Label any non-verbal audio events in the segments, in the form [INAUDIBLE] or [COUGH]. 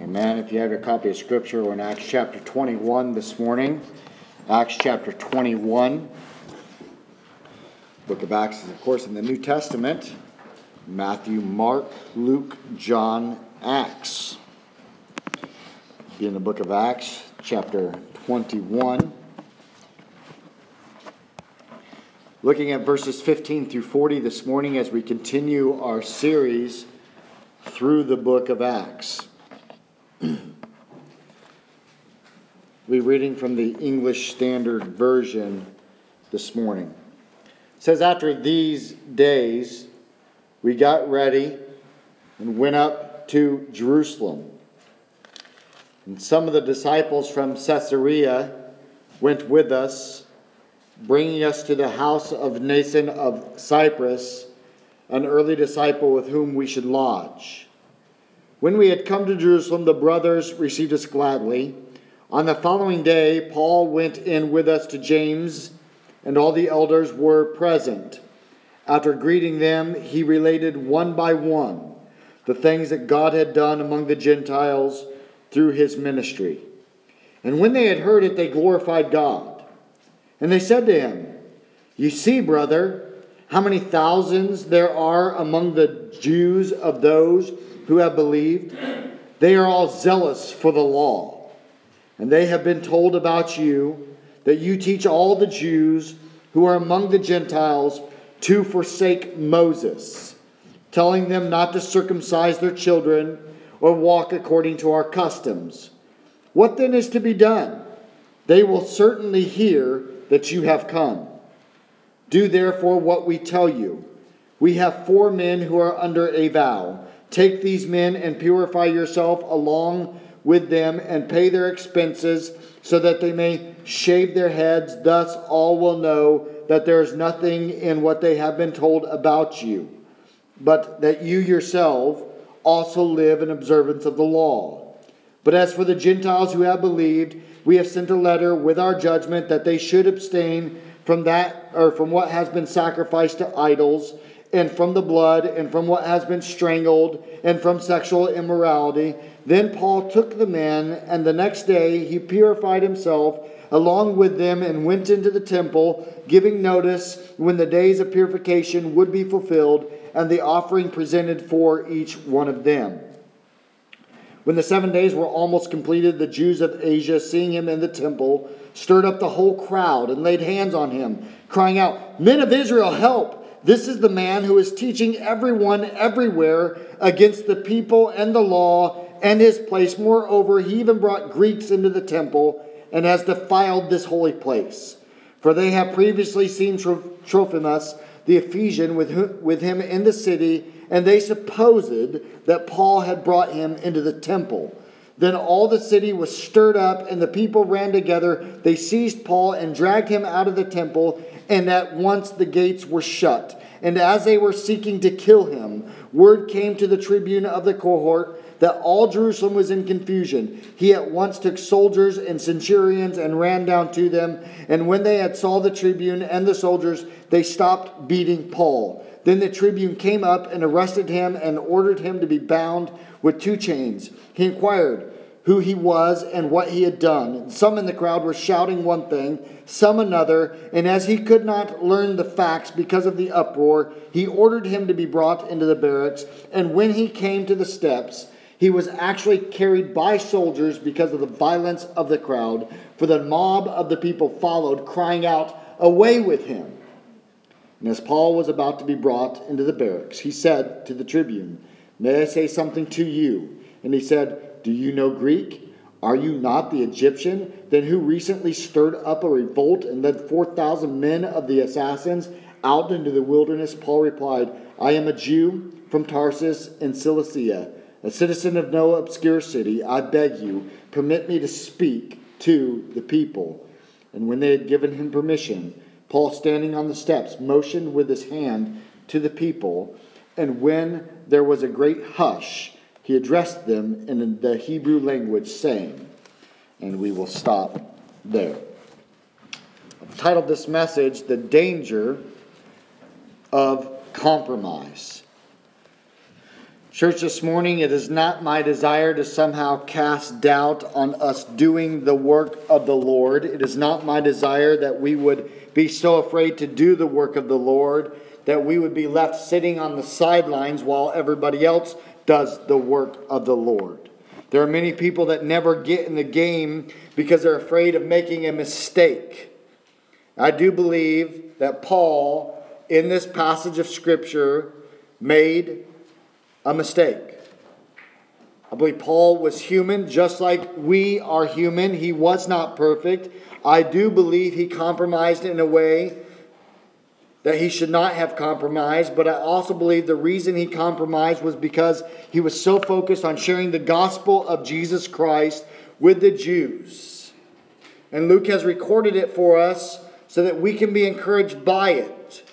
Amen. If you have your copy of Scripture, we're in Acts chapter 21 this morning. Acts chapter 21. Book of Acts is, of course, in the New Testament Matthew, Mark, Luke, John, Acts. Be in the book of Acts, chapter 21. Looking at verses 15 through 40 this morning as we continue our series through the book of Acts. We're reading from the English Standard Version this morning. It says, After these days, we got ready and went up to Jerusalem. And some of the disciples from Caesarea went with us, bringing us to the house of Mnason of Cyprus, an early disciple with whom we should lodge. When we had come to Jerusalem, the brothers received us gladly. On the following day, Paul went in with us to James, and all the elders were present. After greeting them, he related one by one the things that God had done among the Gentiles through his ministry. And when they had heard it, they glorified God. And they said to him, You see, brother, how many thousands there are among the Jews of those who have believed, they are all zealous for the law. And they have been told about you that you teach all the Jews who are among the Gentiles to forsake Moses, telling them not to circumcise their children or walk according to our customs. What then is to be done? They will certainly hear that you have come. Do therefore what we tell you. We have four men who are under a vow. Take these men and purify yourself along with them and pay their expenses so that they may shave their heads. Thus all will know that there is nothing in what they have been told about you, but that you yourself also live in observance of the law. But as for the Gentiles who have believed, we have sent a letter with our judgment that they should abstain from that or from what has been sacrificed to idols and from the blood, and from what has been strangled, and from sexual immorality. Then Paul took the men, and the next day he purified himself along with them and went into the temple, giving notice when the days of purification would be fulfilled, and the offering presented for each one of them. When the seven days were almost completed, the Jews of Asia, seeing him in the temple, stirred up the whole crowd and laid hands on him, crying out, Men of Israel, help! This is the man who is teaching everyone everywhere against the people and the law and his place. Moreover, he even brought Greeks into the temple and has defiled this holy place. For they have previously seen Trophimus, the Ephesian, with, with him in the city, and they supposed that Paul had brought him into the temple. Then all the city was stirred up, and the people ran together. They seized Paul and dragged him out of the temple and at once the gates were shut. And as they were seeking to kill him, word came to the tribune of the cohort that all Jerusalem was in confusion. He at once took soldiers and centurions and ran down to them. And when they had saw the tribune and the soldiers, they stopped beating Paul. Then the tribune came up and arrested him and ordered him to be bound with two chains. He inquired, who he was and what he had done. Some in the crowd were shouting one thing, some another, and as he could not learn the facts because of the uproar, he ordered him to be brought into the barracks. And when he came to the steps, he was actually carried by soldiers because of the violence of the crowd, for the mob of the people followed, crying out, Away with him! And as Paul was about to be brought into the barracks, he said to the tribune, May I say something to you? And he said, do you know Greek? Are you not the Egyptian? Then who recently stirred up a revolt and led 4,000 men of the assassins out into the wilderness? Paul replied, I am a Jew from Tarsus in Cilicia, a citizen of no obscure city. I beg you, permit me to speak to the people. And when they had given him permission, Paul, standing on the steps, motioned with his hand to the people. And when there was a great hush, he addressed them in the Hebrew language, saying, and we will stop there. I've titled this message, The Danger of Compromise. Church, this morning, it is not my desire to somehow cast doubt on us doing the work of the Lord. It is not my desire that we would be so afraid to do the work of the Lord that we would be left sitting on the sidelines while everybody else does the work of the Lord. There are many people that never get in the game because they're afraid of making a mistake. I do believe that Paul, in this passage of Scripture, made a mistake. I believe Paul was human just like we are human. He was not perfect. I do believe he compromised in a way that he should not have compromised, but I also believe the reason he compromised was because he was so focused on sharing the gospel of Jesus Christ with the Jews. And Luke has recorded it for us so that we can be encouraged by it.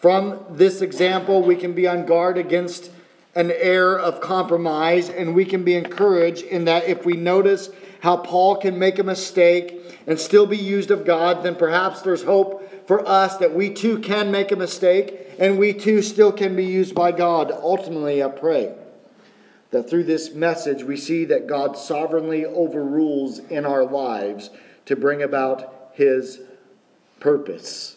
From this example, we can be on guard against an air of compromise, and we can be encouraged in that if we notice how Paul can make a mistake and still be used of God, then perhaps there's hope for us that we too can make a mistake and we too still can be used by God. Ultimately, I pray that through this message we see that God sovereignly overrules in our lives to bring about his purpose.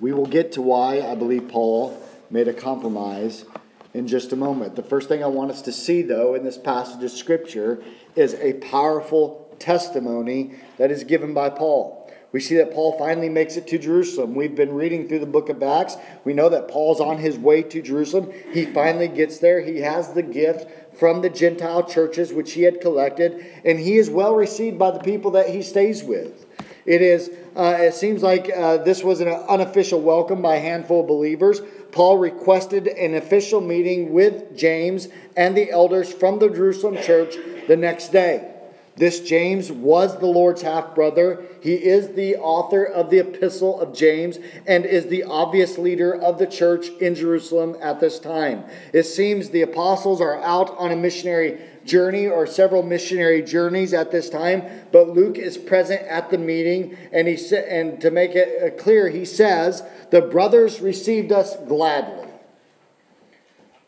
We will get to why I believe Paul made a compromise in just a moment. The first thing I want us to see, though, in this passage of Scripture is a powerful testimony that is given by Paul. We see that Paul finally makes it to Jerusalem. We've been reading through the book of Acts. We know that Paul's on his way to Jerusalem. He finally gets there. He has the gift from the Gentile churches which he had collected, and he is well received by the people that he stays with. It is. Uh, it seems like uh, this was an unofficial welcome by a handful of believers. Paul requested an official meeting with James and the elders from the Jerusalem church the next day. This James was the Lord's half brother. He is the author of the epistle of James and is the obvious leader of the church in Jerusalem at this time. It seems the apostles are out on a missionary journey or several missionary journeys at this time, but Luke is present at the meeting and he sa- and to make it uh, clear he says, "The brothers received us gladly."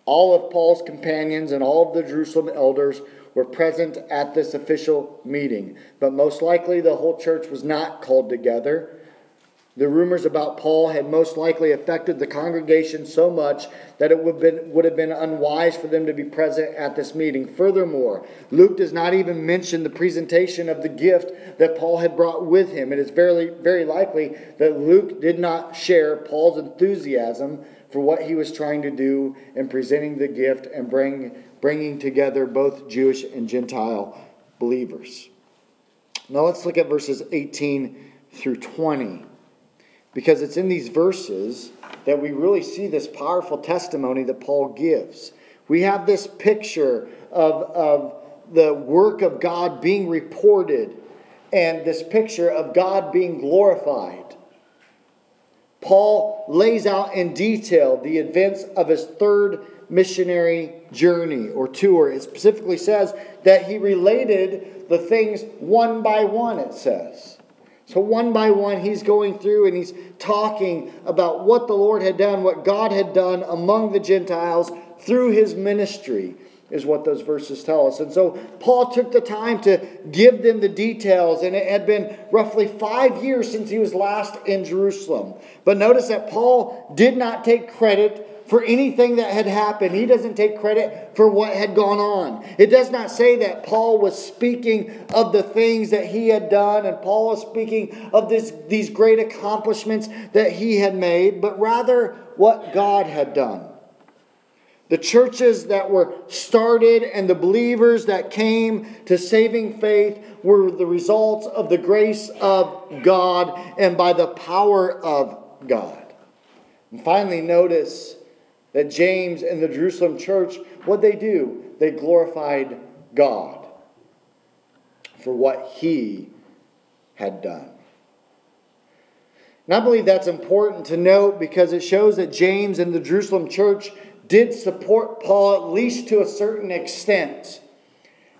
All of Paul's companions and all of the Jerusalem elders were present at this official meeting, but most likely the whole church was not called together. The rumors about Paul had most likely affected the congregation so much that it would have, been, would have been unwise for them to be present at this meeting. Furthermore, Luke does not even mention the presentation of the gift that Paul had brought with him. It is very, very likely that Luke did not share Paul's enthusiasm for what he was trying to do in presenting the gift and bring, bringing together both Jewish and Gentile believers. Now let's look at verses 18 through 20 because it's in these verses that we really see this powerful testimony that Paul gives. We have this picture of, of the work of God being reported and this picture of God being glorified. Paul lays out in detail the events of his third missionary journey or tour. It specifically says that he related the things one by one, it says. So, one by one, he's going through and he's talking about what the Lord had done, what God had done among the Gentiles through his ministry, is what those verses tell us. And so, Paul took the time to give them the details, and it had been roughly five years since he was last in Jerusalem. But notice that Paul did not take credit for anything that had happened. He doesn't take credit for what had gone on. It does not say that Paul was speaking of the things that he had done and Paul was speaking of this, these great accomplishments that he had made, but rather what God had done. The churches that were started and the believers that came to saving faith were the results of the grace of God and by the power of God. And finally, notice that James and the Jerusalem church, what they do? They glorified God for what he had done. And I believe that's important to note because it shows that James and the Jerusalem church did support Paul at least to a certain extent.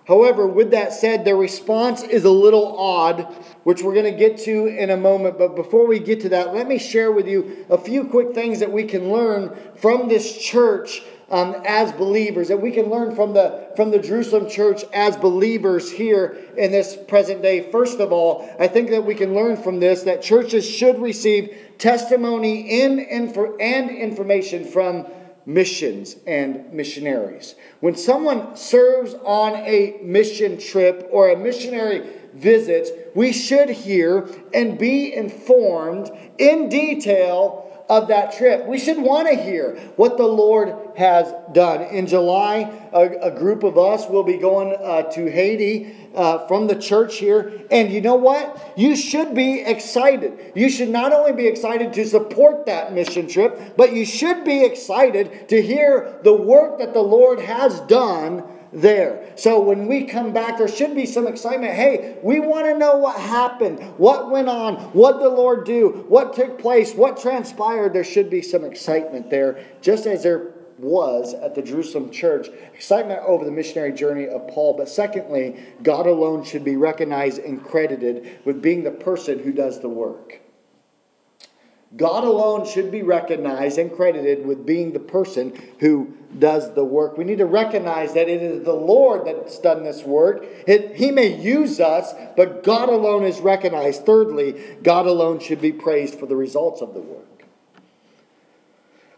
However, with that said, their response is a little odd, which we're going to get to in a moment. But before we get to that, let me share with you a few quick things that we can learn from this church um, as believers, that we can learn from the, from the Jerusalem church as believers here in this present day. First of all, I think that we can learn from this that churches should receive testimony in, and information from missions and missionaries. When someone serves on a mission trip or a missionary visit, we should hear and be informed in detail of that trip. We should want to hear what the Lord has done. In July, a, a group of us will be going uh, to Haiti uh, from the church here. And you know what? You should be excited. You should not only be excited to support that mission trip, but you should be excited to hear the work that the Lord has done there. So when we come back, there should be some excitement. Hey, we want to know what happened, what went on, what the Lord do, what took place, what transpired. There should be some excitement there, just as there was at the Jerusalem church, excitement over the missionary journey of Paul. But secondly, God alone should be recognized and credited with being the person who does the work. God alone should be recognized and credited with being the person who does the work. We need to recognize that it is the Lord that's done this work. It, he may use us, but God alone is recognized. Thirdly, God alone should be praised for the results of the work.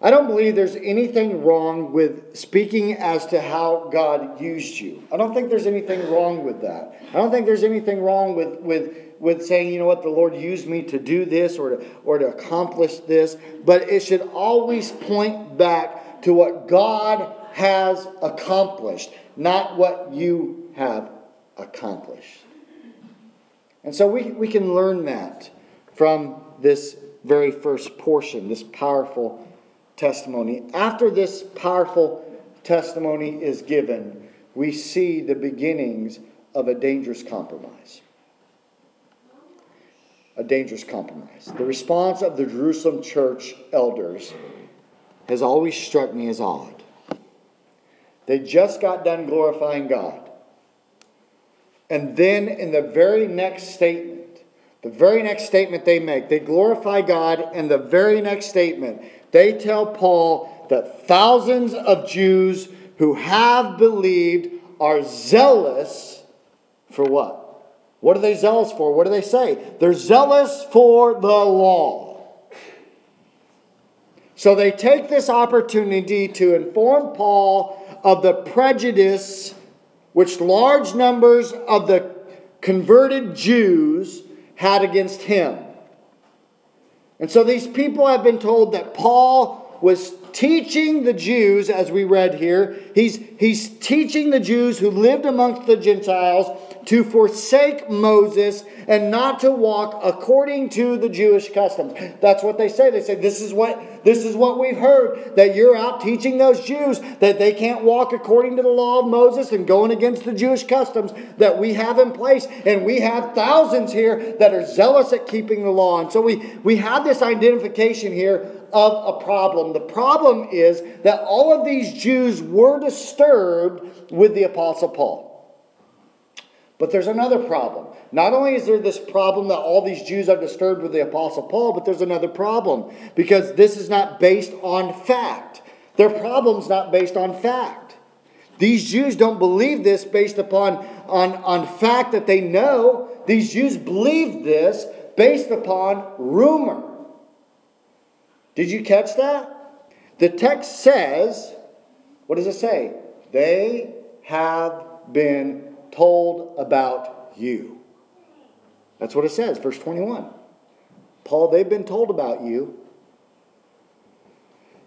I don't believe there's anything wrong with speaking as to how God used you. I don't think there's anything wrong with that. I don't think there's anything wrong with, with, with saying, you know what, the Lord used me to do this or to, or to accomplish this. But it should always point back to what God has accomplished, not what you have accomplished. And so we, we can learn that from this very first portion, this powerful testimony. After this powerful testimony is given, we see the beginnings of a dangerous compromise. A dangerous compromise. The response of the Jerusalem church elders has always struck me as odd. They just got done glorifying God. And then in the very next statement, the very next statement they make, they glorify God, and the very next statement, they tell Paul that thousands of Jews who have believed are zealous for what? What are they zealous for? What do they say? They're zealous for the law. So they take this opportunity to inform Paul of the prejudice which large numbers of the converted Jews had against him. And so these people have been told that Paul was teaching the Jews, as we read here, he's, he's teaching the Jews who lived amongst the Gentiles to forsake Moses and not to walk according to the Jewish customs. That's what they say. They say this is what this is what we've heard that you're out teaching those Jews that they can't walk according to the law of Moses and going against the Jewish customs that we have in place and we have thousands here that are zealous at keeping the law. And so we we have this identification here of a problem. The problem is that all of these Jews were disturbed with the apostle Paul. But there's another problem. Not only is there this problem that all these Jews are disturbed with the Apostle Paul, but there's another problem because this is not based on fact. Their problem's not based on fact. These Jews don't believe this based upon on, on fact that they know. These Jews believe this based upon rumor. Did you catch that? The text says, what does it say? They have been told about you. That's what it says, verse 21. Paul, they've been told about you.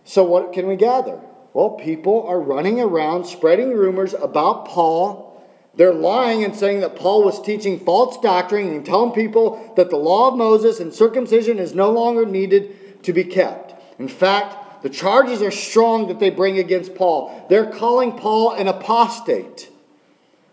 So, what can we gather? Well, people are running around spreading rumors about Paul. They're lying and saying that Paul was teaching false doctrine and telling people that the law of Moses and circumcision is no longer needed to be kept. In fact, the charges are strong that they bring against Paul. They're calling Paul an apostate.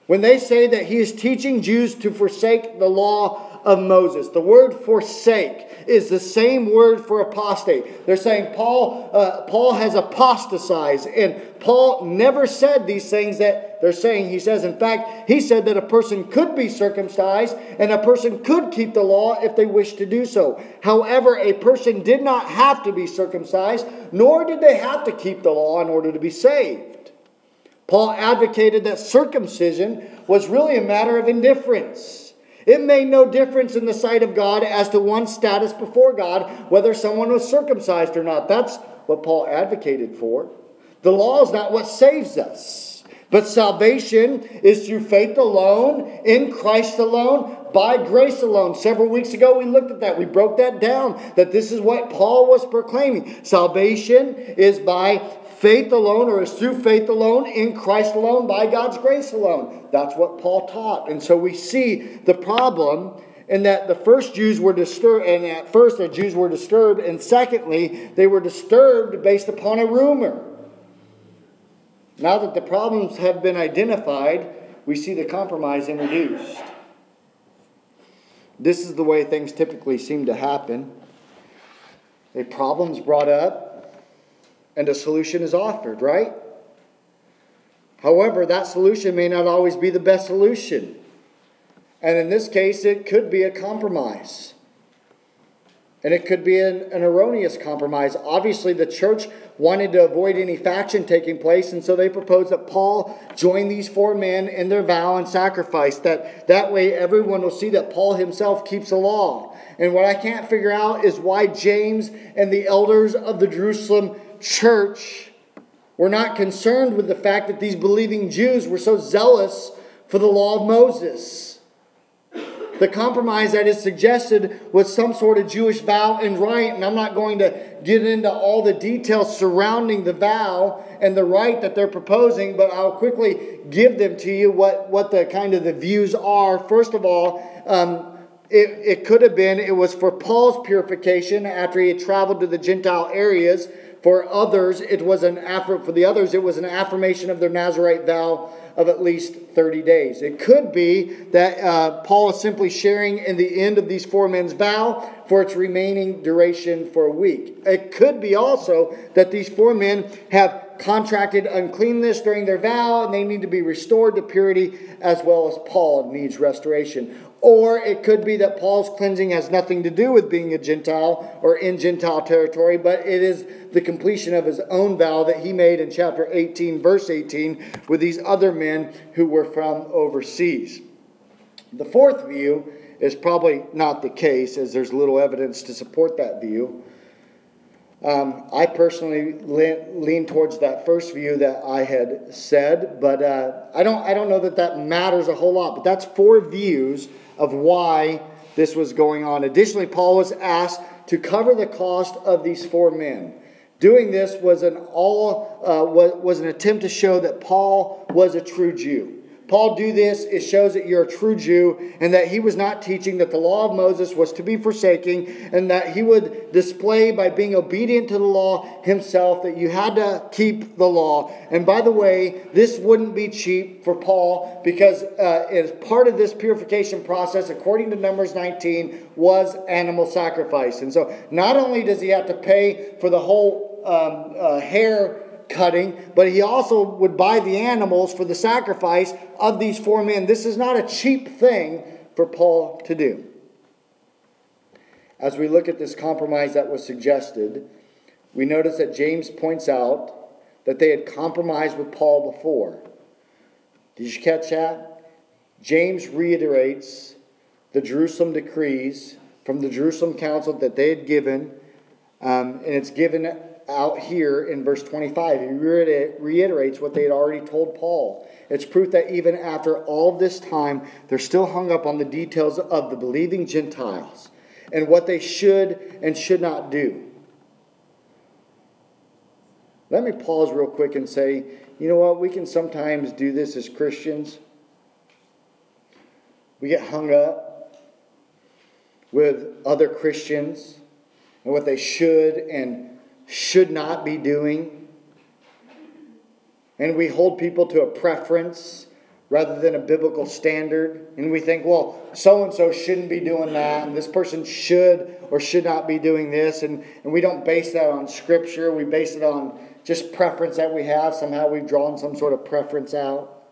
When they say that he is teaching Jews to forsake the law of Moses. The word forsake is the same word for apostate. They're saying Paul, uh, Paul has apostatized, and Paul never said these things that they're saying he says. In fact, he said that a person could be circumcised and a person could keep the law if they wish to do so. However, a person did not have to be circumcised, nor did they have to keep the law in order to be saved. Paul advocated that circumcision was really a matter of indifference. It made no difference in the sight of God as to one's status before God, whether someone was circumcised or not. That's what Paul advocated for. The law is not what saves us, but salvation is through faith alone, in Christ alone, by grace alone. Several weeks ago, we looked at that. We broke that down, that this is what Paul was proclaiming. Salvation is by faith alone or is through faith alone, in Christ alone, by God's grace alone. That's what Paul taught. And so we see the problem in that the first Jews were disturbed, and at first the Jews were disturbed, and secondly, they were disturbed based upon a rumor. Now that the problems have been identified, we see the compromise introduced. This is the way things typically seem to happen. A problem's brought up, and a solution is offered, right? However, that solution may not always be the best solution. And in this case, it could be a compromise. And it could be an, an, erroneous compromise. Obviously, the church wanted to avoid any faction taking place, and so they proposed that Paul join these four men in their vow and sacrifice. That, that way, everyone will see that Paul himself keeps the law. And what I can't figure out is why James and the elders of the Jerusalem church were not concerned with the fact that these believing Jews were so zealous for the law of Moses. The compromise that is suggested was some sort of Jewish vow and rite, and I'm not going to get into all the details surrounding the vow and the rite that they're proposing, but I'll quickly give them to you what, what the kind of the views are. First of all, um, it, it could have been it was for Paul's purification after he had traveled to the Gentile areas for others, it was an affirm, for the others, it was an affirmation of their Nazarite vow of at least 30 days. It could be that uh, Paul is simply sharing in the end of these four men's vow for its remaining duration for a week. It could be also that these four men have contracted uncleanness during their vow and they need to be restored to purity as well as Paul needs restoration. Or it could be that Paul's cleansing has nothing to do with being a Gentile or in Gentile territory, but it is the completion of his own vow that he made in chapter 18, verse 18, with these other men who were from overseas. The fourth view is probably not the case, as there's little evidence to support that view. Um, I personally lean, lean, towards that first view that I had said, but uh, I don't. I don't know that that matters a whole lot. But that's four views of why this was going on. Additionally, Paul was asked to cover the cost of these four men. Doing this was an all uh, was, was an attempt to show that Paul was a true Jew. Paul do this, it shows that you're a true Jew and that he was not teaching that the law of Moses was to be forsaking and that he would display by being obedient to the law himself that you had to keep the law. And by the way, this wouldn't be cheap for Paul because uh, as part of this purification process, according to Numbers 19, was animal sacrifice. And so not only does he have to pay for the whole um, uh, hair cutting, but he also would buy the animals for the sacrifice of these four men. This is not a cheap thing for Paul to do. As we look at this compromise that was suggested, we notice that James points out that they had compromised with Paul before. Did you catch that? James reiterates the Jerusalem decrees from the Jerusalem council that they had given, um, and it's given out here in verse 25. He reiterates what they had already told Paul. It's proof that even after all this time, they're still hung up on the details of the believing Gentiles and what they should and should not do. Let me pause real quick and say, you know what? We can sometimes do this as Christians. We get hung up with other Christians and what they should and should not be doing. And we hold people to a preference rather than a biblical standard. And we think, well, so and so shouldn't be doing that, and this person should or should not be doing this. And, and we don't base that on Scripture, we base it on just preference that we have. Somehow we've drawn some sort of preference out.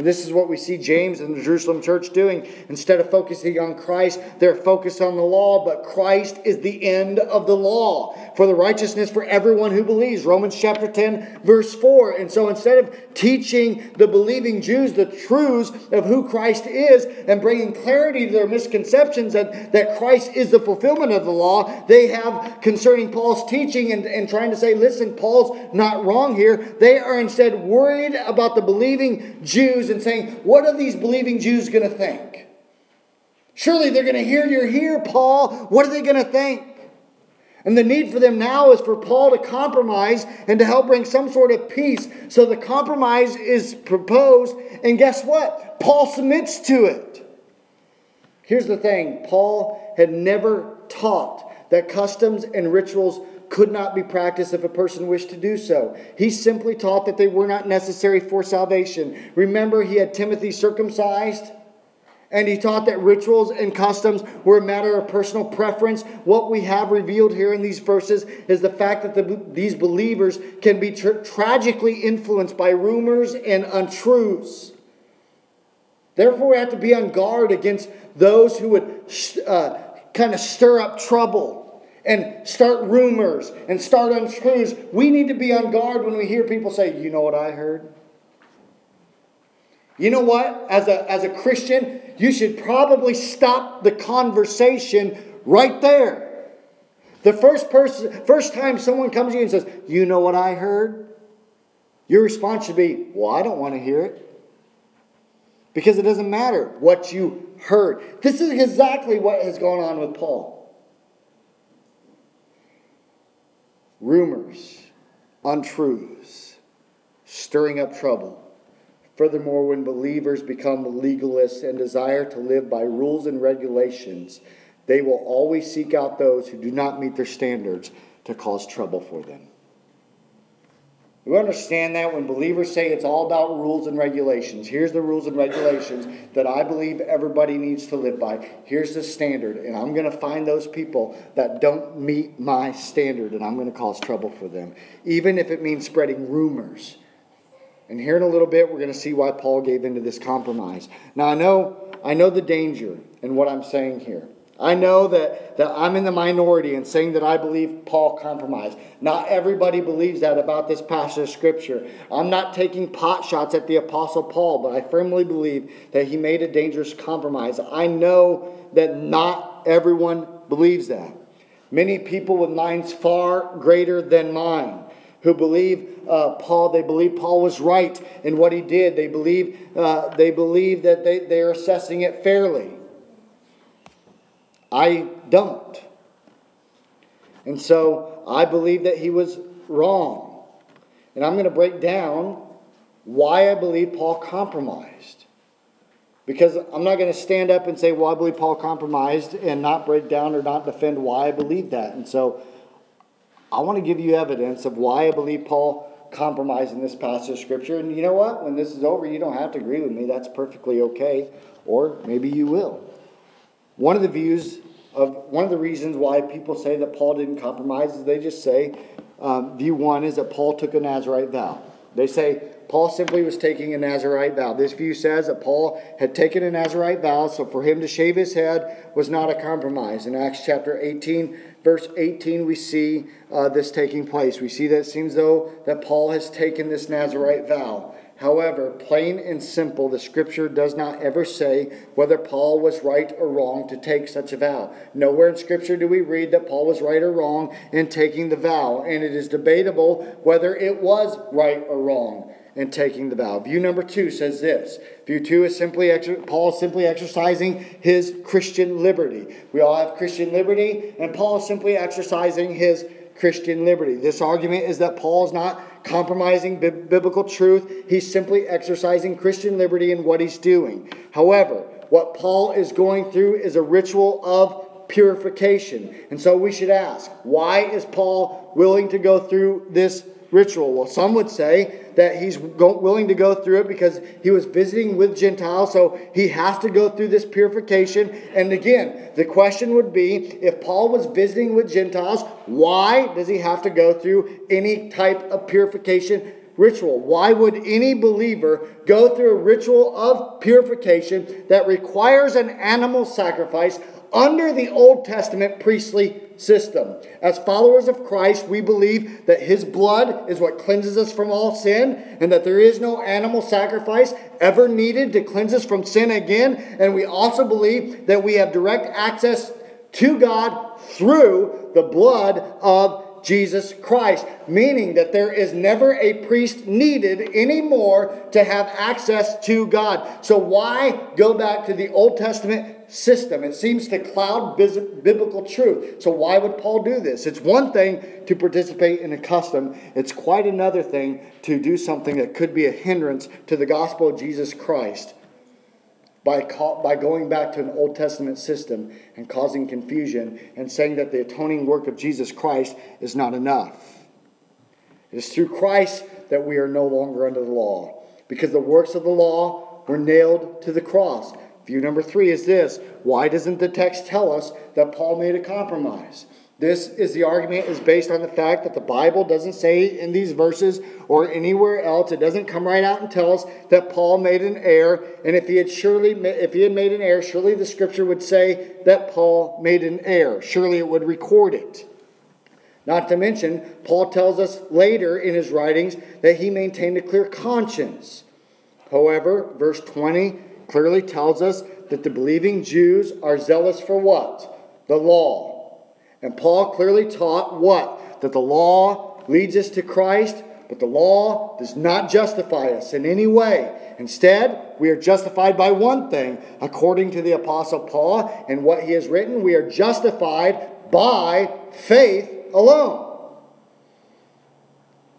And this is what we see James and the Jerusalem church doing. Instead of focusing on Christ, they're focused on the law, but Christ is the end of the law for the righteousness for everyone who believes. Romans chapter 10, verse 4. And so instead of teaching the believing Jews the truths of who Christ is and bringing clarity to their misconceptions that, that Christ is the fulfillment of the law, they have concerning Paul's teaching and, and trying to say, listen, Paul's not wrong here. They are instead worried about the believing Jews and saying, What are these believing Jews going to think? Surely they're going to hear you're here, Paul. What are they going to think? And the need for them now is for Paul to compromise and to help bring some sort of peace. So the compromise is proposed, and guess what? Paul submits to it. Here's the thing Paul had never taught that customs and rituals could not be practiced if a person wished to do so. He simply taught that they were not necessary for salvation. Remember, he had Timothy circumcised. And he taught that rituals and customs were a matter of personal preference. What we have revealed here in these verses is the fact that the, these believers can be tra- tragically influenced by rumors and untruths. Therefore, we have to be on guard against those who would uh, kind of stir up trouble and start rumors and start untruths. We need to be on guard when we hear people say, You know what I heard? You know what? As a, as a Christian, you should probably stop the conversation right there. The first person, first time someone comes to you and says, You know what I heard? Your response should be, Well, I don't want to hear it. Because it doesn't matter what you heard. This is exactly what has gone on with Paul. Rumors, untruths, stirring up trouble. Furthermore, when believers become legalists and desire to live by rules and regulations, they will always seek out those who do not meet their standards to cause trouble for them. We understand that when believers say it's all about rules and regulations. Here's the rules and regulations that I believe everybody needs to live by. Here's the standard, and I'm going to find those people that don't meet my standard, and I'm going to cause trouble for them, even if it means spreading rumors. And here in a little bit, we're going to see why Paul gave into this compromise. Now, I know, I know the danger in what I'm saying here. I know that, that I'm in the minority in saying that I believe Paul compromised. Not everybody believes that about this passage of Scripture. I'm not taking pot shots at the Apostle Paul, but I firmly believe that he made a dangerous compromise. I know that not everyone believes that. Many people with minds far greater than mine who believe uh, Paul, they believe Paul was right in what he did. They believe, uh, they believe that they, they are assessing it fairly. I don't. And so I believe that he was wrong. And I'm going to break down why I believe Paul compromised. Because I'm not going to stand up and say, well, I believe Paul compromised and not break down or not defend why I believe that. And so I want to give you evidence of why I believe Paul compromised in this passage of Scripture. And you know what? When this is over, you don't have to agree with me. That's perfectly okay. Or maybe you will. One of the views of one of the reasons why people say that Paul didn't compromise is they just say um, view one is that Paul took a Nazarite vow. They say Paul simply was taking a Nazarite vow. This view says that Paul had taken a Nazarite vow, so for him to shave his head was not a compromise. In Acts chapter 18, verse 18, we see uh, this taking place. We see that it seems though that Paul has taken this Nazarite vow. However, plain and simple, the scripture does not ever say whether Paul was right or wrong to take such a vow. Nowhere in scripture do we read that Paul was right or wrong in taking the vow, and it is debatable whether it was right or wrong in taking the vow. View number two says this. View two is simply Paul is simply exercising his Christian liberty. We all have Christian liberty, and Paul is simply exercising his Christian liberty. This argument is that Paul is not compromising bi- biblical truth. He's simply exercising Christian liberty in what he's doing. However, what Paul is going through is a ritual of purification. And so we should ask, why is Paul willing to go through this ritual? Well, some would say that he's willing to go through it because he was visiting with Gentiles, so he has to go through this purification. And again, the question would be if Paul was visiting with Gentiles, why does he have to go through any type of purification? Ritual. Why would any believer go through a ritual of purification that requires an animal sacrifice under the Old Testament priestly system. As followers of Christ, we believe that His blood is what cleanses us from all sin, and that there is no animal sacrifice ever needed to cleanse us from sin again. And we also believe that we have direct access to God through the blood of Jesus Christ, meaning that there is never a priest needed anymore to have access to God. So, why go back to the Old Testament system. It seems to cloud biblical truth. So, why would Paul do this? It's one thing to participate in a custom, it's quite another thing to do something that could be a hindrance to the gospel of Jesus Christ by, by going back to an Old Testament system and causing confusion and saying that the atoning work of Jesus Christ is not enough. It is through Christ that we are no longer under the law, because the works of the law were nailed to the cross. View number three is this why doesn't the text tell us that Paul made a compromise? This is the argument is based on the fact that the Bible doesn't say in these verses or anywhere else. It doesn't come right out and tell us that Paul made an error. And if he had surely if he had made an error, surely the scripture would say that Paul made an error. Surely it would record it. Not to mention, Paul tells us later in his writings that he maintained a clear conscience. However, verse 20 clearly tells us that the believing Jews are zealous for what? The law. And Paul clearly taught what? That the law leads us to Christ, but the law does not justify us in any way. Instead, we are justified by one thing, according to the Apostle Paul and what he has written. We are justified by faith alone.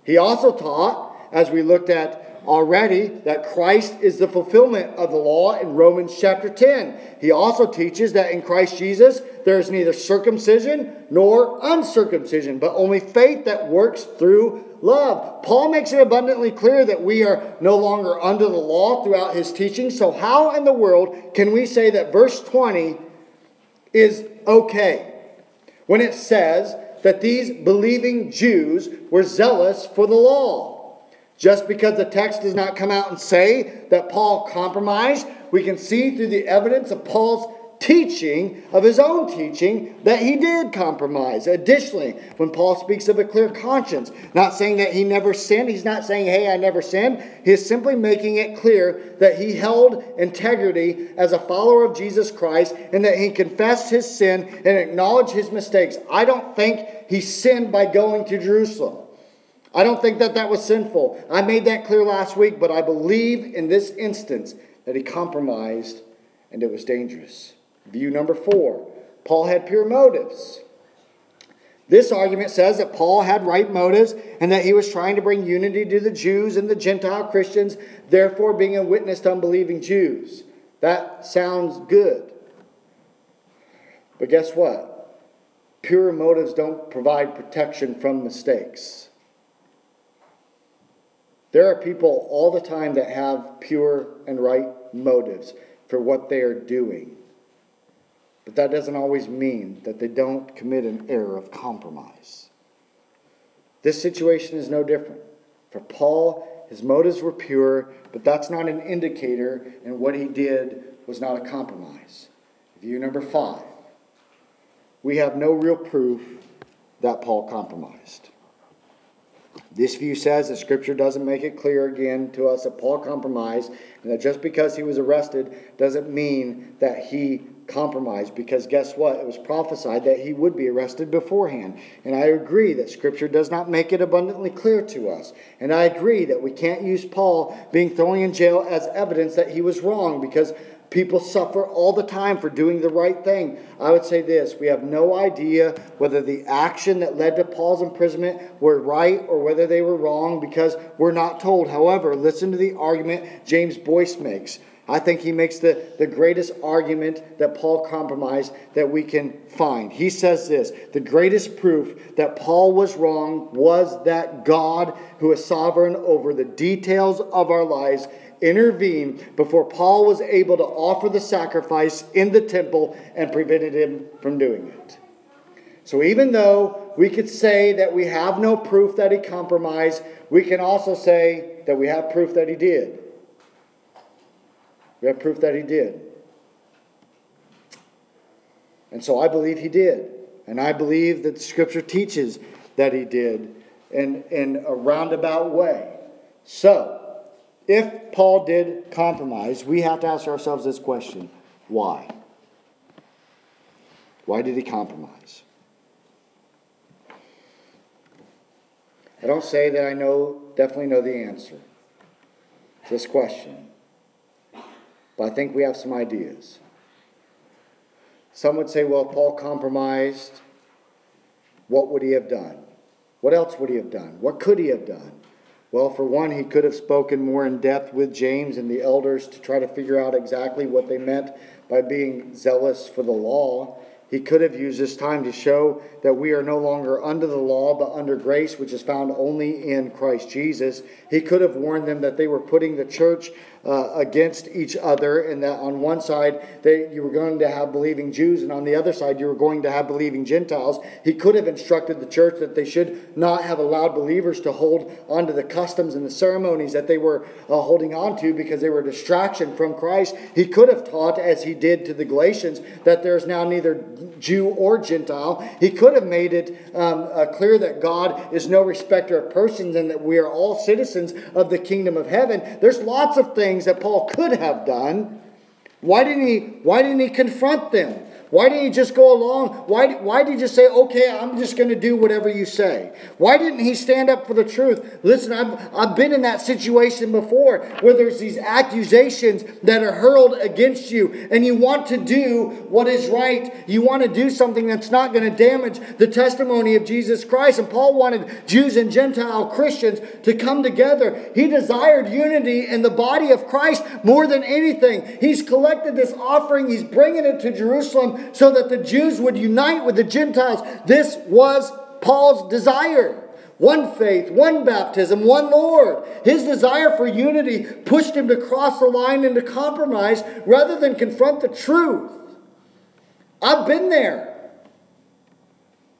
He also taught, as we looked at already that Christ is the fulfillment of the law in Romans chapter 10. He also teaches that in Christ Jesus there is neither circumcision nor uncircumcision, but only faith that works through love. Paul makes it abundantly clear that we are no longer under the law throughout his teaching. So, how in the world can we say that verse 20 is okay when it says that these believing Jews were zealous for the law? Just because the text does not come out and say that Paul compromised, we can see through the evidence of Paul's teaching, of his own teaching, that he did compromise. Additionally, when Paul speaks of a clear conscience, not saying that he never sinned, he's not saying, hey, I never sinned. He is simply making it clear that he held integrity as a follower of Jesus Christ and that he confessed his sin and acknowledged his mistakes. I don't think he sinned by going to Jerusalem. I don't think that that was sinful. I made that clear last week, but I believe in this instance that he compromised and it was dangerous. View number four Paul had pure motives. This argument says that Paul had right motives and that he was trying to bring unity to the Jews and the Gentile Christians, therefore being a witness to unbelieving Jews. That sounds good. But guess what? Pure motives don't provide protection from mistakes. There are people all the time that have pure and right motives for what they are doing. But that doesn't always mean that they don't commit an error of compromise. This situation is no different. For Paul, his motives were pure, but that's not an indicator, and what he did was not a compromise. View number five we have no real proof that Paul compromised. This view says that Scripture doesn't make it clear again to us that Paul compromised, and that just because he was arrested doesn't mean that he compromised. Because guess what? It was prophesied that he would be arrested beforehand. And I agree that Scripture does not make it abundantly clear to us. And I agree that we can't use Paul being thrown in jail as evidence that he was wrong, because People suffer all the time for doing the right thing. I would say this we have no idea whether the action that led to Paul's imprisonment were right or whether they were wrong because we're not told. However, listen to the argument James Boice makes. I think he makes the, the greatest argument that Paul compromised that we can find. He says this The greatest proof that Paul was wrong was that God, who is sovereign over the details of our lives, intervened before Paul was able to offer the sacrifice in the temple and prevented him from doing it. So even though we could say that we have no proof that he compromised, we can also say that we have proof that he did. We have proof that he did. And so I believe he did. And I believe that the scripture teaches that he did in, in a roundabout way. So, if Paul did compromise, we have to ask ourselves this question why? Why did he compromise? I don't say that I know, definitely know the answer to this question. But I think we have some ideas. Some would say, well, Paul compromised. What would he have done? What else would he have done? What could he have done? Well, for one, he could have spoken more in depth with James and the elders to try to figure out exactly what they meant by being zealous for the law. He could have used this time to show that we are no longer under the law, but under grace, which is found only in Christ Jesus. He could have warned them that they were putting the church uh, against each other, and that on one side they, you were going to have believing Jews, and on the other side you were going to have believing Gentiles. He could have instructed the church that they should not have allowed believers to hold onto the customs and the ceremonies that they were uh, holding on to because they were a distraction from Christ. He could have taught, as he did to the Galatians, that there is now neither Jew or Gentile. He could have made it um, uh, clear that God is no respecter of persons and that we are all citizens of the kingdom of heaven. There's lots of things things that Paul could have done. Why didn't he, why didn't he confront them? Why didn't he just go along? Why, why did he just say, okay, I'm just going to do whatever you say? Why didn't he stand up for the truth? Listen, I've, I've been in that situation before where there's these accusations that are hurled against you, and you want to do what is right. You want to do something that's not going to damage the testimony of Jesus Christ. And Paul wanted Jews and Gentile Christians to come together. He desired unity in the body of Christ more than anything. He's collected this offering, he's bringing it to Jerusalem so that the Jews would unite with the Gentiles. This was Paul's desire. One faith, one baptism, one Lord. His desire for unity pushed him to cross the line into compromise rather than confront the truth. I've been there.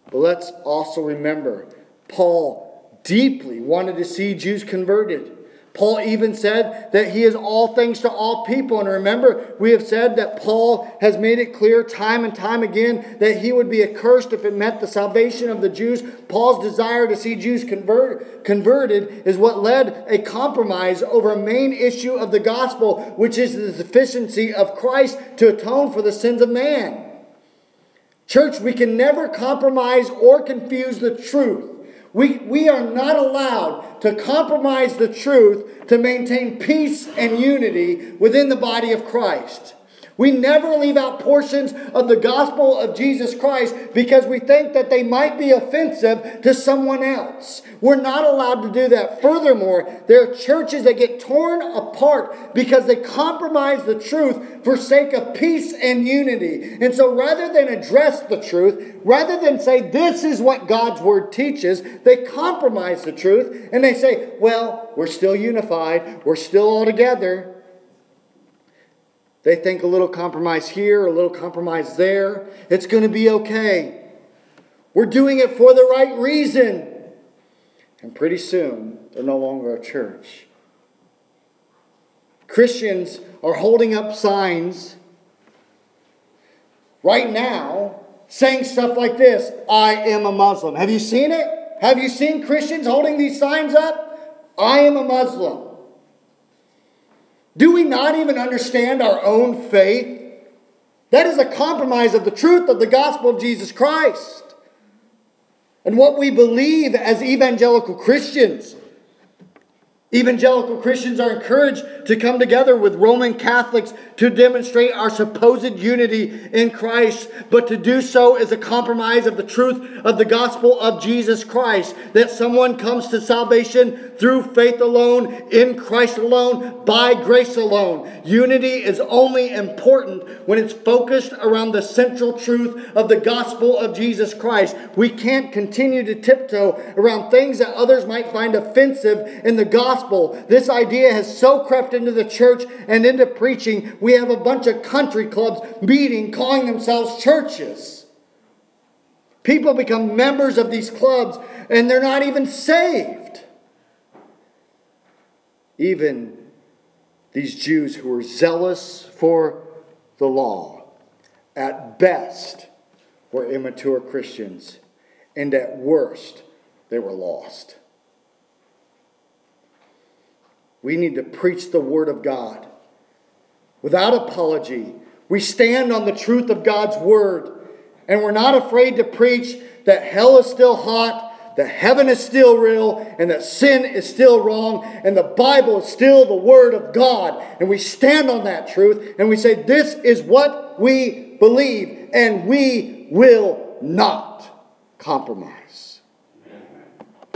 But let's also remember Paul deeply wanted to see Jews converted. Paul even said that he is all things to all people. And remember, we have said that Paul has made it clear time and time again that he would be accursed if it meant the salvation of the Jews. Paul's desire to see Jews convert, converted is what led a compromise over a main issue of the gospel, which is the sufficiency of Christ to atone for the sins of man. Church, we can never compromise or confuse the truth. We, we are not allowed to compromise the truth to maintain peace and unity within the body of Christ. We never leave out portions of the gospel of Jesus Christ because we think that they might be offensive to someone else. We're not allowed to do that. Furthermore, there are churches that get torn apart because they compromise the truth for sake of peace and unity. And so rather than address the truth, rather than say this is what God's word teaches, they compromise the truth and they say, well, we're still unified, we're still all together. They think a little compromise here, a little compromise there. It's going to be okay. We're doing it for the right reason. And pretty soon, they're no longer a church. Christians are holding up signs right now saying stuff like this I am a Muslim. Have you seen it? Have you seen Christians holding these signs up? I am a Muslim. Do we not even understand our own faith? That is a compromise of the truth of the gospel of Jesus Christ and what we believe as evangelical Christians. Evangelical Christians are encouraged to come together with Roman Catholics to demonstrate our supposed unity in Christ, but to do so is a compromise of the truth of the gospel of Jesus Christ that someone comes to salvation through faith alone, in Christ alone, by grace alone. Unity is only important when it's focused around the central truth of the gospel of Jesus Christ. We can't continue to tiptoe around things that others might find offensive in the gospel gospel. This idea has so crept into the church and into preaching. We have a bunch of country clubs meeting, calling themselves churches. People become members of these clubs and they're not even saved. Even these Jews who were zealous for the law, at best, were immature Christians, and at worst, they were lost. We need to preach the Word of God without apology. We stand on the truth of God's Word, and we're not afraid to preach that hell is still hot, that heaven is still real, and that sin is still wrong, and the Bible is still the Word of God. And we stand on that truth, and we say, This is what we believe, and we will not compromise.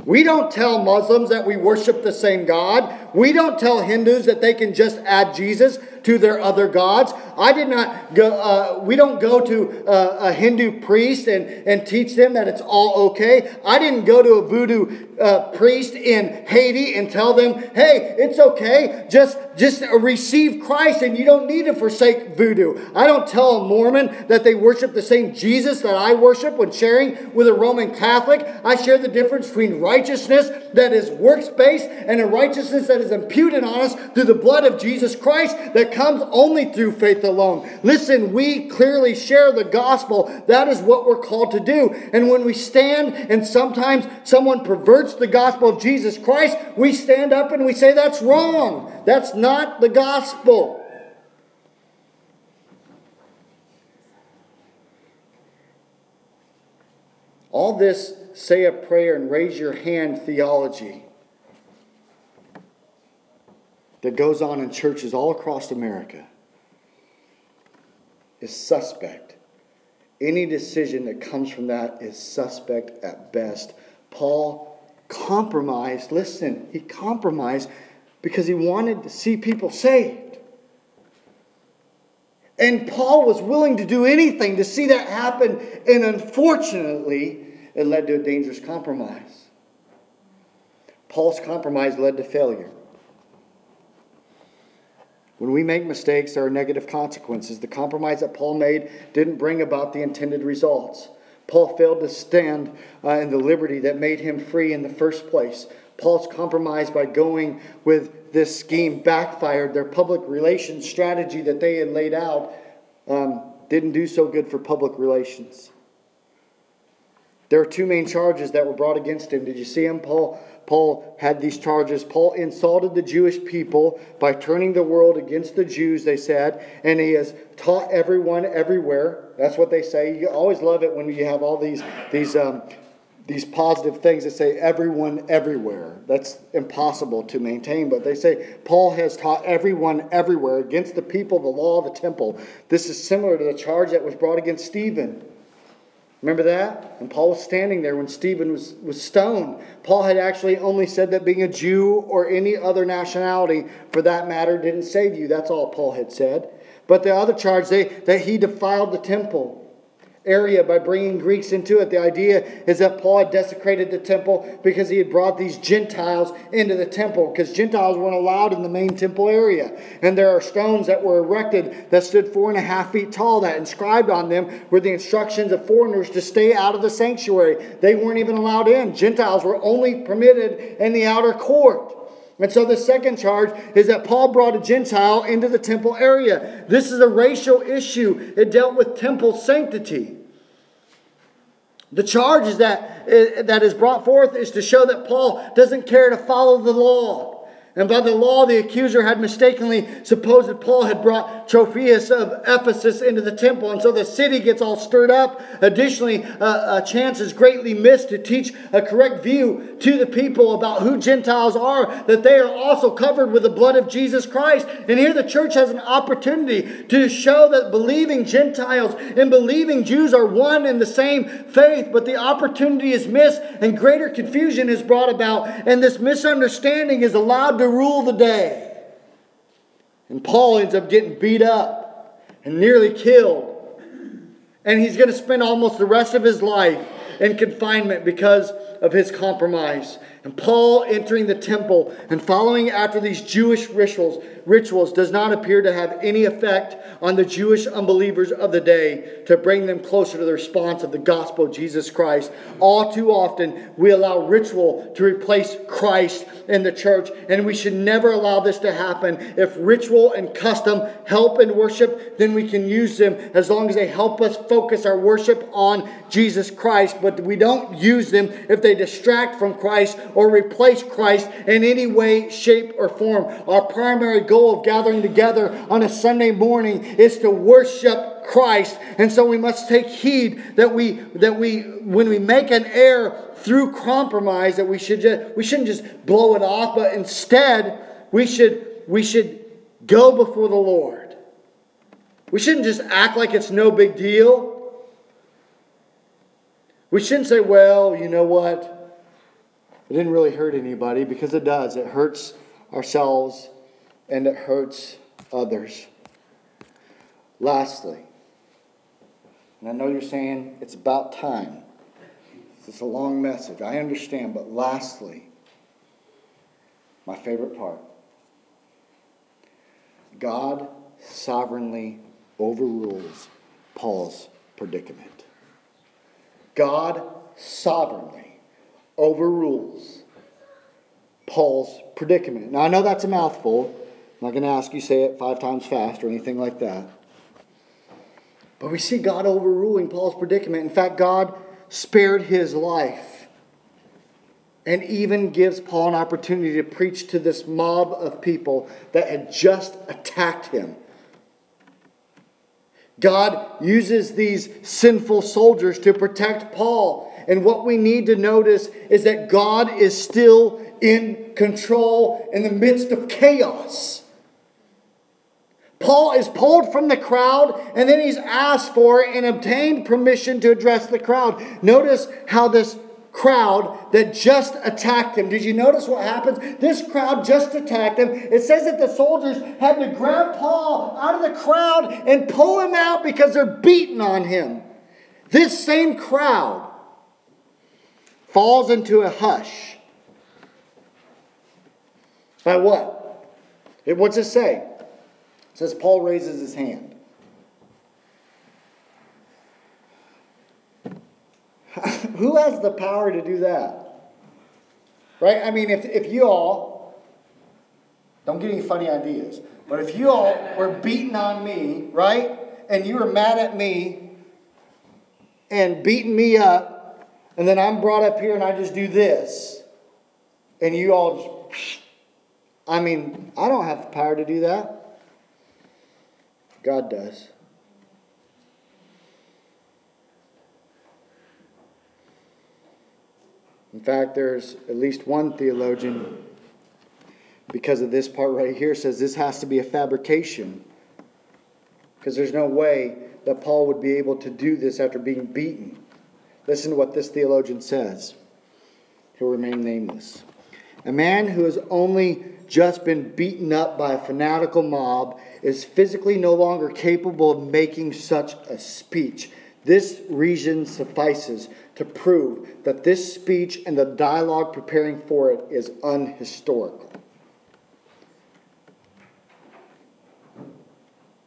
We don't tell Muslims that we worship the same God. We don't tell Hindus that they can just add Jesus to their other gods. I did not go, uh, we don't go to a, a, Hindu priest and, and teach them that it's all okay. I didn't go to a voodoo uh, priest in Haiti and tell them, hey, it's okay. Just, just receive Christ and you don't need to forsake voodoo. I don't tell a Mormon that they worship the same Jesus that I worship when sharing with a Roman Catholic. I share the difference between righteousness that is works based and a righteousness that is imputed on us through the blood of Jesus Christ that comes only through faith alone. Listen, we clearly share the gospel. That is what we're called to do. And when we stand and sometimes someone perverts the gospel of Jesus Christ, we stand up and we say, that's wrong. That's not the gospel. All this say a prayer and raise your hand theology that goes on in churches all across America is suspect. Any decision that comes from that is suspect at best. Paul compromised, listen, he compromised because he wanted to see people saved. And Paul was willing to do anything to see that happen, and unfortunately, it led to a dangerous compromise. Paul's compromise led to failure. When we make mistakes, there are negative consequences. The compromise that Paul made didn't bring about the intended results. Paul failed to stand uh, in the liberty that made him free in the first place. Paul's compromise by going with this scheme backfired. Their public relations strategy that they had laid out um, didn't do so good for public relations. There are two main charges that were brought against him. Did you see him? Paul Paul had these charges. Paul insulted the Jewish people by turning the world against the Jews, they said, and he has taught everyone everywhere. That's what they say. You always love it when you have all these, these, um, these positive things that say everyone everywhere. That's impossible to maintain, but they say Paul has taught everyone everywhere against the people, the law the temple. This is similar to the charge that was brought against Stephen. Remember that? And Paul was standing there when Stephen was, was stoned. Paul had actually only said that being a Jew or any other nationality, for that matter, didn't save you. That's all Paul had said. But the other charge, they, that he defiled the temple area by bringing Greeks into it. The idea is that Paul had desecrated the temple because he had brought these Gentiles into the temple, because Gentiles weren't allowed in the main temple area. And there are stones that were erected that stood four and a half feet tall that inscribed on them were the instructions of foreigners to stay out of the sanctuary. They weren't even allowed in. Gentiles were only permitted in the outer court. And so the second charge is that Paul brought a Gentile into the temple area. This is a racial issue, it dealt with temple sanctity. The charge is that, eh, that is brought forth is to show that Paul doesn't care to follow the law. And by the law, the accuser had mistakenly supposed that Paul had brought Trophimus of Ephesus into the temple. And so the city gets all stirred up. Additionally, uh, a chance is greatly missed to teach a correct view to the people about who Gentiles are, that they are also covered with the blood of Jesus Christ. And here the church has an opportunity to show that believing Gentiles and believing Jews are one and the same faith, but the opportunity is missed and greater confusion is brought about. And this misunderstanding is allowed to to rule the day. And Paul ends up getting beat up and nearly killed. And he's going to spend almost the rest of his life in confinement because of his compromise. And Paul entering the temple and following after these Jewish rituals, rituals does not appear to have any effect on the Jewish unbelievers of the day to bring them closer to the response of the gospel of Jesus Christ. All too often, we allow ritual to replace Christ in the church, and we should never allow this to happen. If ritual and custom help in worship, then we can use them as long as they help us focus our worship on Jesus Christ. But we don't use them if they distract from Christ or replace Christ in any way, shape, or form. Our primary goal of gathering together on a Sunday morning is to worship Christ. And so we must take heed that we that we when we make an error through compromise that we should just we shouldn't just blow it off, but instead we should we should go before the Lord. We shouldn't just act like it's no big deal. We shouldn't say, well, you know what? It didn't really hurt anybody because it does. It hurts ourselves and it hurts others. Lastly, and I know you're saying it's about time. It's a long message. I understand. But lastly, my favorite part God sovereignly overrules Paul's predicament. God sovereignly overrules Paul's predicament. Now, I know that's a mouthful. I'm not going to ask you say it five times fast or anything like that. But we see God overruling Paul's predicament. In fact, God spared his life and even gives Paul an opportunity to preach to this mob of people that had just attacked him. God uses these sinful soldiers to protect Paul. And what we need to notice is that God is still in control in the midst of chaos. Paul is pulled from the crowd and then he's asked for and obtained permission to address the crowd. Notice how this crowd that just attacked him. Did you notice what happens? This crowd just attacked him. It says that the soldiers had to grab Paul out of the crowd and pull him out because they're beating on him. This same crowd falls into a hush. By what? What's it say? It says Paul raises his hand. [LAUGHS] Who has the power to do that? Right? I mean, if, if you all, don't get any funny ideas, but if you all were beating on me, right? And you were mad at me and beating me up, and then I'm brought up here and I just do this, and you all I mean, I don't have the power to do that. God does. In fact, there's at least one theologian, because of this part right here, says this has to be a fabrication. Because there's no way that Paul would be able to do this after being beaten. Listen to what this theologian says. He'll remain nameless. A man who has only just been beaten up by a fanatical mob is physically no longer capable of making such a speech. This reason suffices to prove that this speech and the dialogue preparing for it is unhistorical.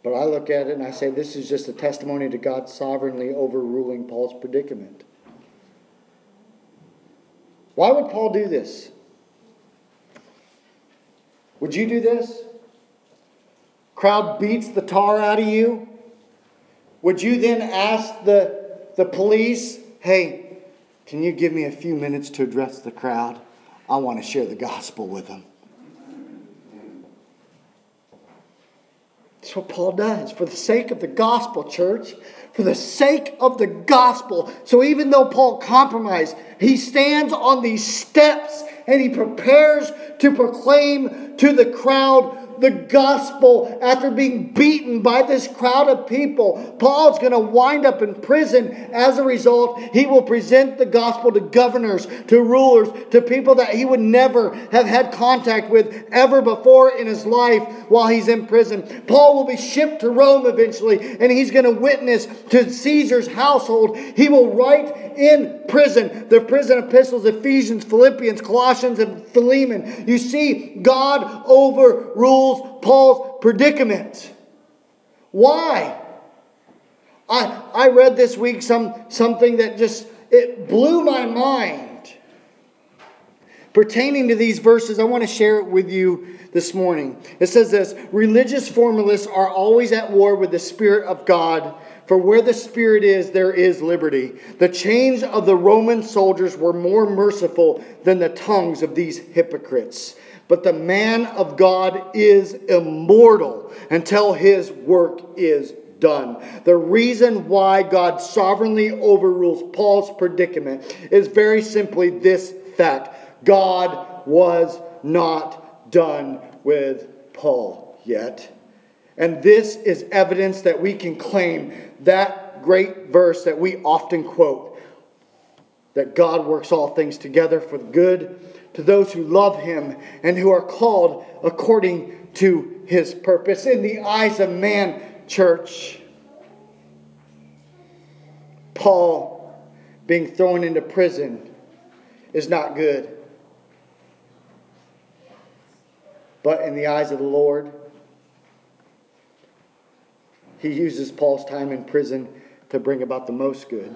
But I look at it and I say this is just a testimony to God sovereignly overruling Paul's predicament. Why would Paul do this? Would you do this? Crowd beats the tar out of you. Would you then ask the, the police, hey, can you give me a few minutes to address the crowd? I want to share the gospel with them. That's what Paul does for the sake of the gospel, church. For the sake of the gospel. So even though Paul compromised, he stands on these steps and he prepares to proclaim to the crowd the gospel after being beaten by this crowd of people. Paul's going to wind up in prison. As a result, he will present the gospel to governors, to rulers, to people that he would never have had contact with ever before in his life while he's in prison. Paul will be shipped to Rome eventually, and he's going to witness to Caesar's household. He will write in prison the prison epistles, Ephesians, Philippians, Colossians, and Philemon. You see, God overrules Paul's predicament. Why? I, I read this week some, something that just it blew my mind. Pertaining to these verses, I want to share it with you this morning. It says this religious formalists are always at war with the Spirit of God, for where the Spirit is, there is liberty. The chains of the Roman soldiers were more merciful than the tongues of these hypocrites. But the man of God is immortal until his work is done. The reason why God sovereignly overrules Paul's predicament is very simply this fact God was not done with Paul yet. And this is evidence that we can claim that great verse that we often quote that God works all things together for good to those who love him and who are called according to his purpose. In the eyes of man, church, Paul being thrown into prison is not good. But in the eyes of the Lord, he uses Paul's time in prison to bring about the most good.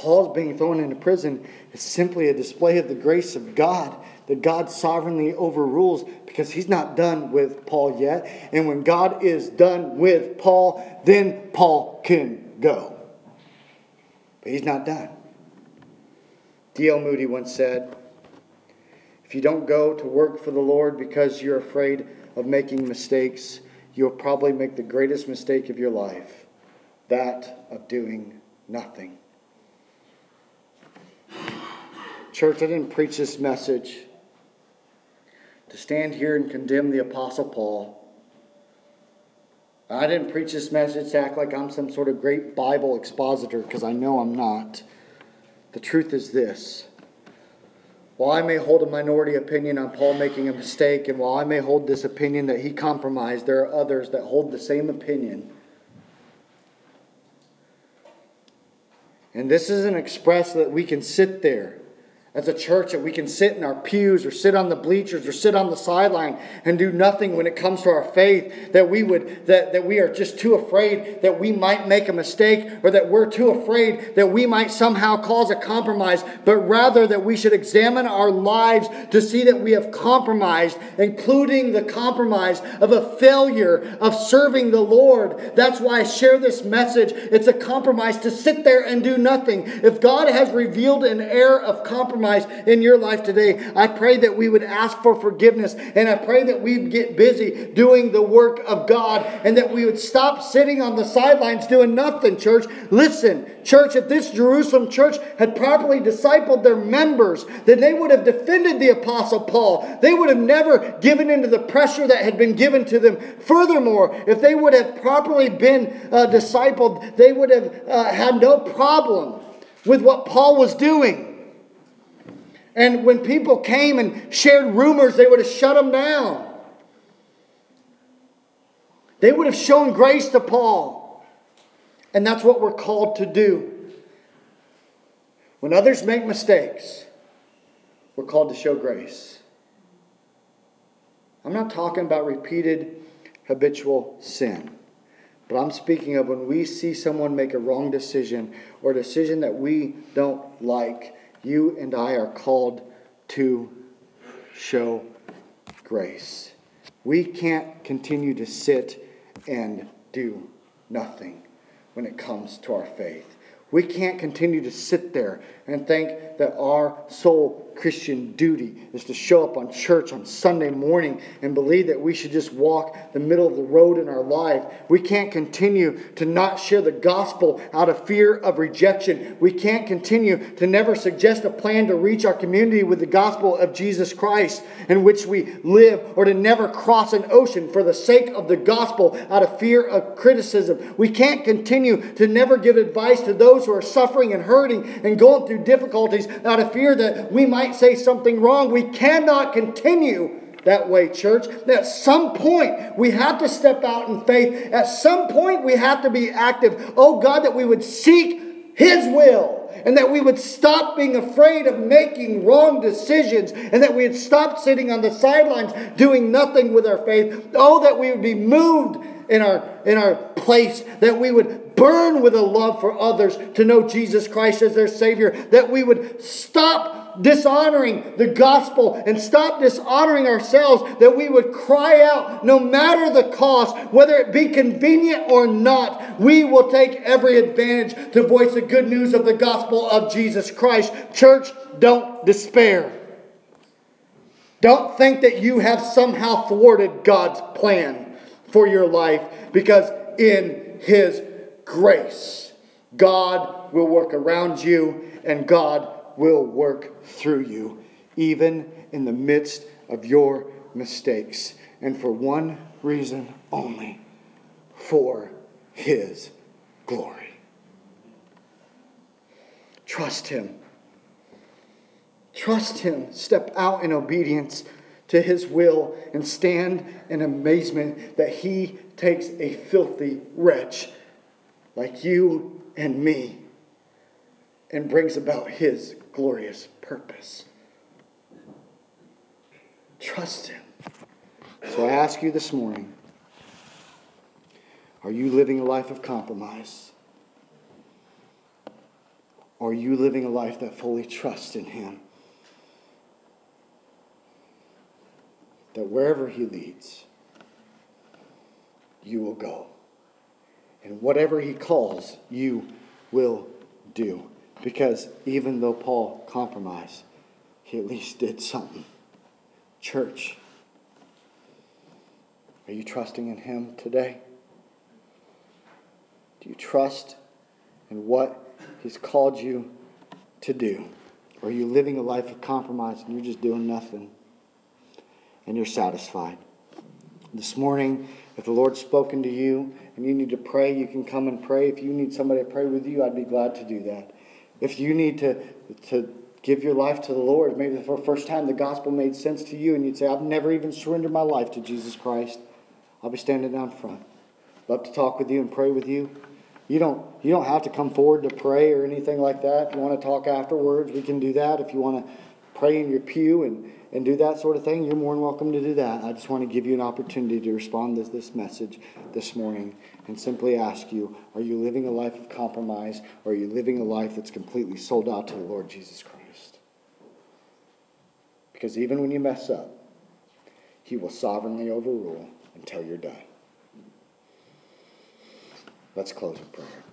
Paul's being thrown into prison is simply a display of the grace of God that God sovereignly overrules because he's not done with Paul yet. And when God is done with Paul, then Paul can go. But he's not done. D.L. Moody once said, If you don't go to work for the Lord because you're afraid of making mistakes, you'll probably make the greatest mistake of your life that of doing nothing. Church, I didn't preach this message to stand here and condemn the Apostle Paul. I didn't preach this message to act like I'm some sort of great Bible expositor because I know I'm not. The truth is this. While I may hold a minority opinion on Paul making a mistake, and while I may hold this opinion that he compromised, there are others that hold the same opinion And this isn't expressed that we can sit there as a church that we can sit in our pews or sit on the bleachers or sit on the sideline and do nothing when it comes to our faith that we would that, that we are just too afraid that we might make a mistake or that we're too afraid that we might somehow cause a compromise but rather that we should examine our lives to see that we have compromised including the compromise of a failure of serving the lord. That's why i share this message. It's a compromise to sit there and do nothing. If god has revealed an air of compromise compromise in your life today, I pray that we would ask for forgiveness and I pray that we'd get busy doing the work of God and that we would stop sitting on the sidelines doing nothing, church. Listen, church, if this Jerusalem church had properly discipled their members, then they would have defended the Apostle Paul. They would have never given into the pressure that had been given to them. Furthermore, if they would have properly been uh, discipled, they would have uh, had no problem with what Paul was doing. And when people came and shared rumors, they would have shut them down. They would have shown grace to Paul. And that's what we're called to do. When others make mistakes, we're called to show grace. I'm not talking about repeated habitual sin. But I'm speaking of when we see someone make a wrong decision or a decision that we don't like you and I are called to show grace. We can't continue to sit and do nothing when it comes to our faith. We can't continue to sit there and think that our sole Christian duty is to show up on church on Sunday morning and believe that we should just walk the middle of the road in our life. We can't continue to not share the gospel out of fear of rejection. We can't continue to never suggest a plan to reach our community with the gospel of Jesus Christ in which we live or to never cross an ocean for the sake of the gospel out of fear of criticism. We can't continue to never give advice to those who are suffering and hurting and going through difficulties out of fear that we might say something wrong. We cannot continue that way, church. At some point, we have to step out in faith. At some point, we have to be active. Oh God, that we would seek His will and that we would stop being afraid of making wrong decisions and that we would stop sitting on the sidelines doing nothing with our faith. Oh, that we would be moved in our, in our place, that we would burn with a love for others to know Jesus Christ as their Savior, that we would stop dishonoring the gospel and stop dishonoring ourselves, that we would cry out, no matter the cost, whether it be convenient or not, we will take every advantage to voice the good news of the gospel of Jesus Christ. Church, don't despair. Don't think that you have somehow thwarted God's plan for your life because in His grace, God will work around you and God will work through you, even in the midst of your mistakes. And for one reason only for His glory. Trust Him. Trust Him. Step out in obedience to His will and stand in amazement that He takes a filthy wretch like you and me and brings about His glorious purpose. Trust Him. So I ask you this morning are you living a life of compromise? Or are you living a life that fully trusts in Him? That wherever He leads, you will go. And whatever He calls, you will do. Because even though Paul compromised, he at least did something. Church, are you trusting in him today? Do you trust in what he's called you to do? Or are you living a life of compromise and you're just doing nothing and you're satisfied? This morning, if the Lord's spoken to you and you need to pray, you can come and pray. If you need somebody to pray with you, I'd be glad to do that. If you need to, to give your life to the Lord, maybe for the first time the gospel made sense to you and you'd say, I've never even surrendered my life to Jesus Christ, I'll be standing down front. Love to talk with you and pray with you. You don't, you don't have to come forward to pray or anything like that. If you want to talk afterwards, we can do that. If you want to pray in your pew and, and do that sort of thing, you're more than welcome to do that. I just want to give you an opportunity to respond to this message this morning and simply ask you are you living a life of compromise or are you living a life that's completely sold out to the Lord Jesus Christ? Because even when you mess up, He will sovereignly overrule until you're done. Let's close with prayer.